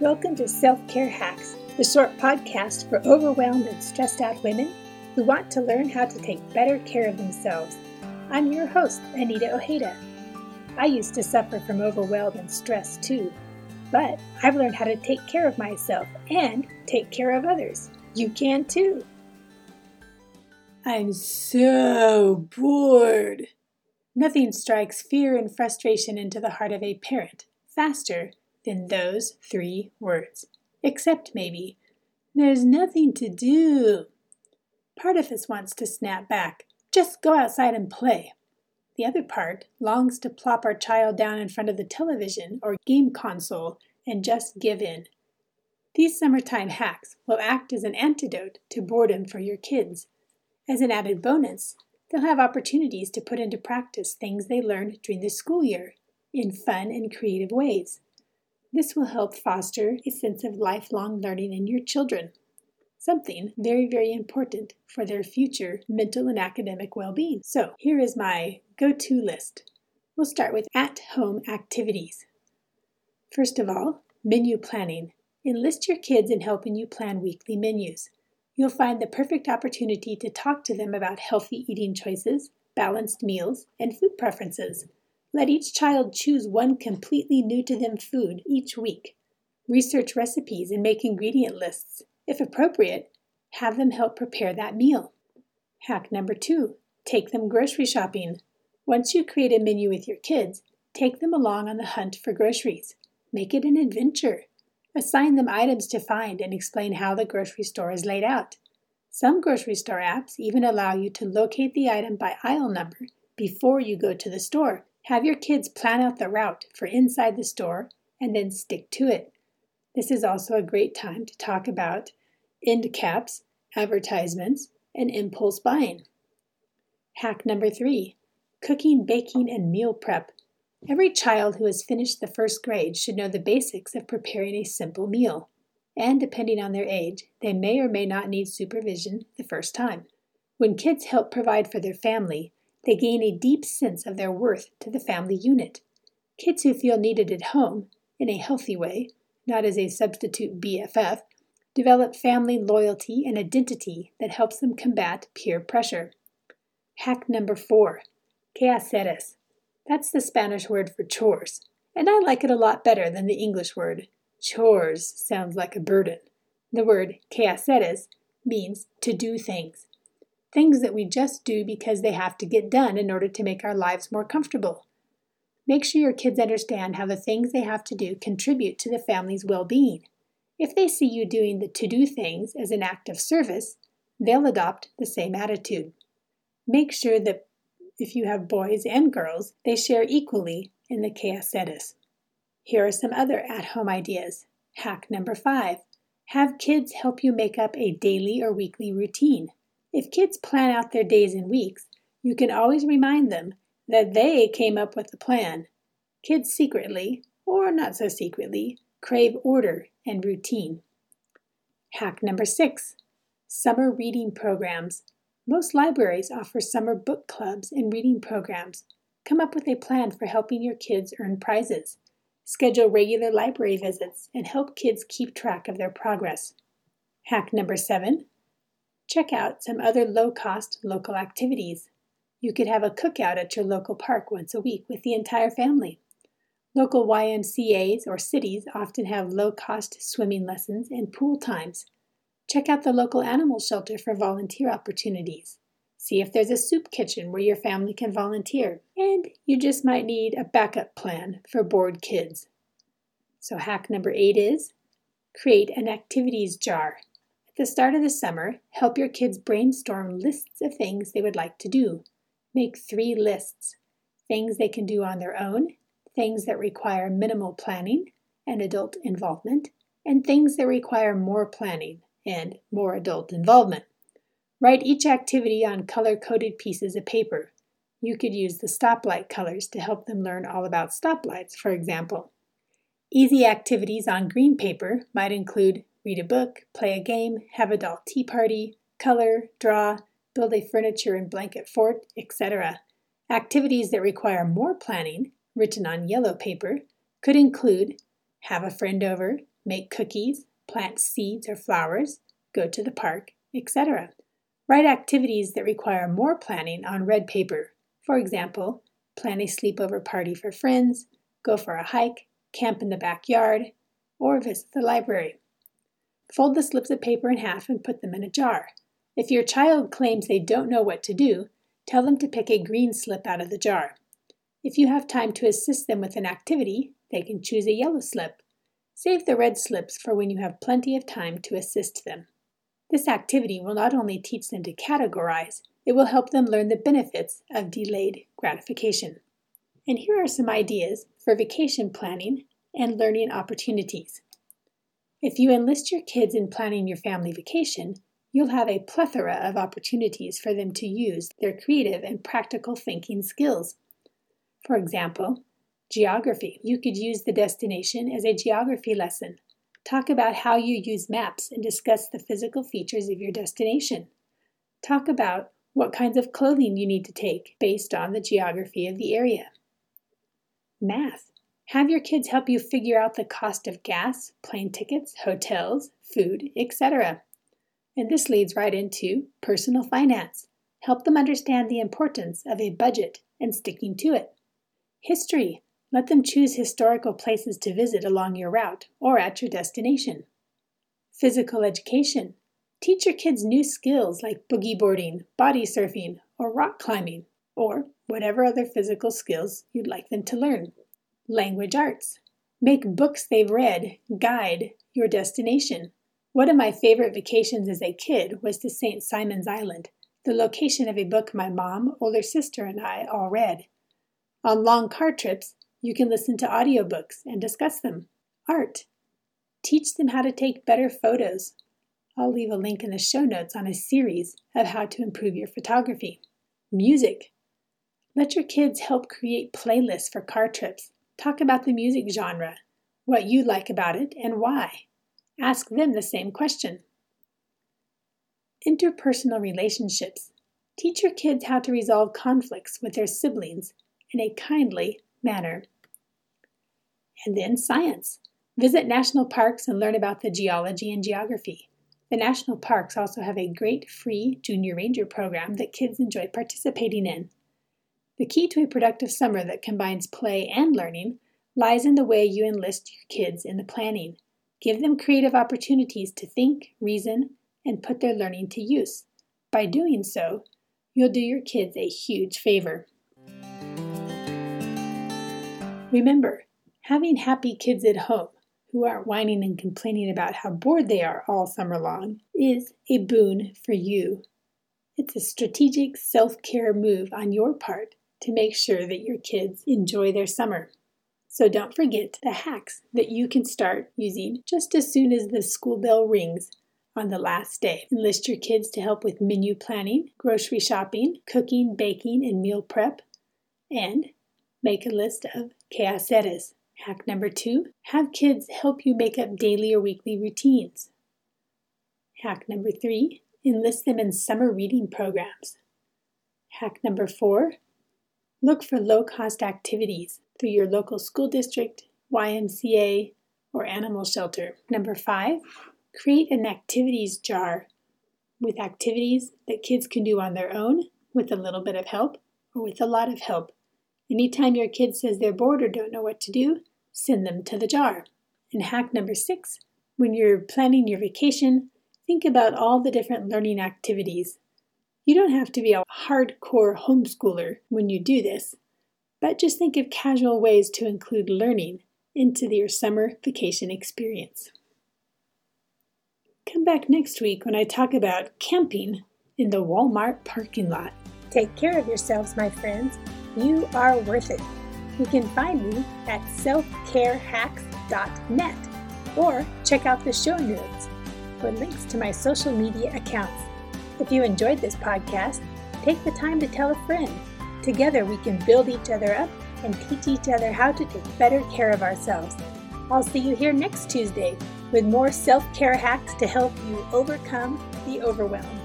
Welcome to Self Care Hacks, the short podcast for overwhelmed and stressed out women who want to learn how to take better care of themselves. I'm your host, Anita Ojeda. I used to suffer from overwhelm and stress too, but I've learned how to take care of myself and take care of others. You can too. I'm so bored. Nothing strikes fear and frustration into the heart of a parent faster than those three words. Except maybe, there's nothing to do. Part of us wants to snap back, just go outside and play. The other part longs to plop our child down in front of the television or game console and just give in. These summertime hacks will act as an antidote to boredom for your kids. As an added bonus, they'll have opportunities to put into practice things they learned during the school year in fun and creative ways. This will help foster a sense of lifelong learning in your children, something very, very important for their future mental and academic well being. So, here is my go to list. We'll start with at home activities. First of all, menu planning. Enlist your kids in helping you plan weekly menus. You'll find the perfect opportunity to talk to them about healthy eating choices, balanced meals, and food preferences. Let each child choose one completely new to them food each week. Research recipes and make ingredient lists. If appropriate, have them help prepare that meal. Hack number two take them grocery shopping. Once you create a menu with your kids, take them along on the hunt for groceries. Make it an adventure. Assign them items to find and explain how the grocery store is laid out. Some grocery store apps even allow you to locate the item by aisle number before you go to the store have your kids plan out the route for inside the store and then stick to it. This is also a great time to talk about end caps, advertisements, and impulse buying. Hack number three cooking, baking, and meal prep. Every child who has finished the first grade should know the basics of preparing a simple meal. And depending on their age, they may or may not need supervision the first time. When kids help provide for their family, they gain a deep sense of their worth to the family unit. Kids who feel needed at home, in a healthy way, not as a substitute BFF, develop family loyalty and identity that helps them combat peer pressure. Hack number four quehaceres. That's the Spanish word for chores, and I like it a lot better than the English word. Chores sounds like a burden. The word quehaceres means to do things things that we just do because they have to get done in order to make our lives more comfortable. Make sure your kids understand how the things they have to do contribute to the family's well being. If they see you doing the to do things as an act of service, they'll adopt the same attitude. Make sure that if you have boys and girls, they share equally in the quehaceres. Here are some other at home ideas. Hack number five have kids help you make up a daily or weekly routine. If kids plan out their days and weeks, you can always remind them that they came up with the plan. Kids secretly, or not so secretly, crave order and routine. Hack number six summer reading programs. Most libraries offer summer book clubs and reading programs. Come up with a plan for helping your kids earn prizes. Schedule regular library visits and help kids keep track of their progress. Hack number seven Check out some other low cost local activities. You could have a cookout at your local park once a week with the entire family. Local YMCAs or cities often have low cost swimming lessons and pool times. Check out the local animal shelter for volunteer opportunities. See if there's a soup kitchen where your family can volunteer. And you just might need a backup plan for bored kids. So, hack number eight is create an activities jar the start of the summer, help your kids brainstorm lists of things they would like to do. Make three lists things they can do on their own, things that require minimal planning and adult involvement, and things that require more planning and more adult involvement. Write each activity on color coded pieces of paper. You could use the stoplight colors to help them learn all about stoplights, for example. Easy activities on green paper might include read a book, play a game, have a doll tea party, color, draw, build a furniture and blanket fort, etc. Activities that require more planning, written on yellow paper, could include have a friend over, make cookies, plant seeds or flowers, go to the park, etc. Write activities that require more planning on red paper. For example, plan a sleepover party for friends, go for a hike, camp in the backyard, or visit the library. Fold the slips of paper in half and put them in a jar. If your child claims they don't know what to do, tell them to pick a green slip out of the jar. If you have time to assist them with an activity, they can choose a yellow slip. Save the red slips for when you have plenty of time to assist them. This activity will not only teach them to categorize, it will help them learn the benefits of delayed gratification. And here are some ideas for vacation planning and learning opportunities. If you enlist your kids in planning your family vacation, you'll have a plethora of opportunities for them to use their creative and practical thinking skills. For example, geography. You could use the destination as a geography lesson. Talk about how you use maps and discuss the physical features of your destination. Talk about what kinds of clothing you need to take based on the geography of the area. Math. Have your kids help you figure out the cost of gas, plane tickets, hotels, food, etc. And this leads right into personal finance. Help them understand the importance of a budget and sticking to it. History. Let them choose historical places to visit along your route or at your destination. Physical education. Teach your kids new skills like boogie boarding, body surfing, or rock climbing, or whatever other physical skills you'd like them to learn. Language arts. Make books they've read guide your destination. One of my favorite vacations as a kid was to St. Simon's Island, the location of a book my mom, older sister, and I all read. On long car trips, you can listen to audiobooks and discuss them. Art. Teach them how to take better photos, I'll leave a link in the show notes on a series of how to improve your photography. Music. Let your kids help create playlists for car trips. Talk about the music genre, what you like about it, and why. Ask them the same question. Interpersonal relationships. Teach your kids how to resolve conflicts with their siblings in a kindly manner. And then science. Visit national parks and learn about the geology and geography. The national parks also have a great free Junior Ranger program that kids enjoy participating in. The key to a productive summer that combines play and learning lies in the way you enlist your kids in the planning. Give them creative opportunities to think, reason, and put their learning to use. By doing so, you'll do your kids a huge favor. Remember, having happy kids at home who aren't whining and complaining about how bored they are all summer long is a boon for you. It's a strategic self care move on your part to make sure that your kids enjoy their summer. So don't forget the hacks that you can start using just as soon as the school bell rings on the last day. Enlist your kids to help with menu planning, grocery shopping, cooking, baking, and meal prep, and make a list of quehaceres Hack number two have kids help you make up daily or weekly routines. Hack number three enlist them in summer reading programs. Hack number four look for low cost activities through your local school district, YMCA, or animal shelter. Number five, create an activities jar with activities that kids can do on their own with a little bit of help or with a lot of help. Anytime your kid says they're bored or don't know what to do, send them to the jar. And hack number six when you're planning your vacation, think about all the different learning activities. You don't have to be a hardcore homeschooler when you do this, but just think of casual ways to include learning into your summer vacation experience. Come back next week when I talk about camping in the Walmart parking lot. Take care of yourselves, my friends. You are worth it. You can find me at selfcarehacks.net or check out the show notes for links to my social media accounts. If you enjoyed this podcast, take the time to tell a friend. Together we can build each other up and teach each other how to take better care of ourselves. I'll see you here next Tuesday with more self care hacks to help you overcome the overwhelm.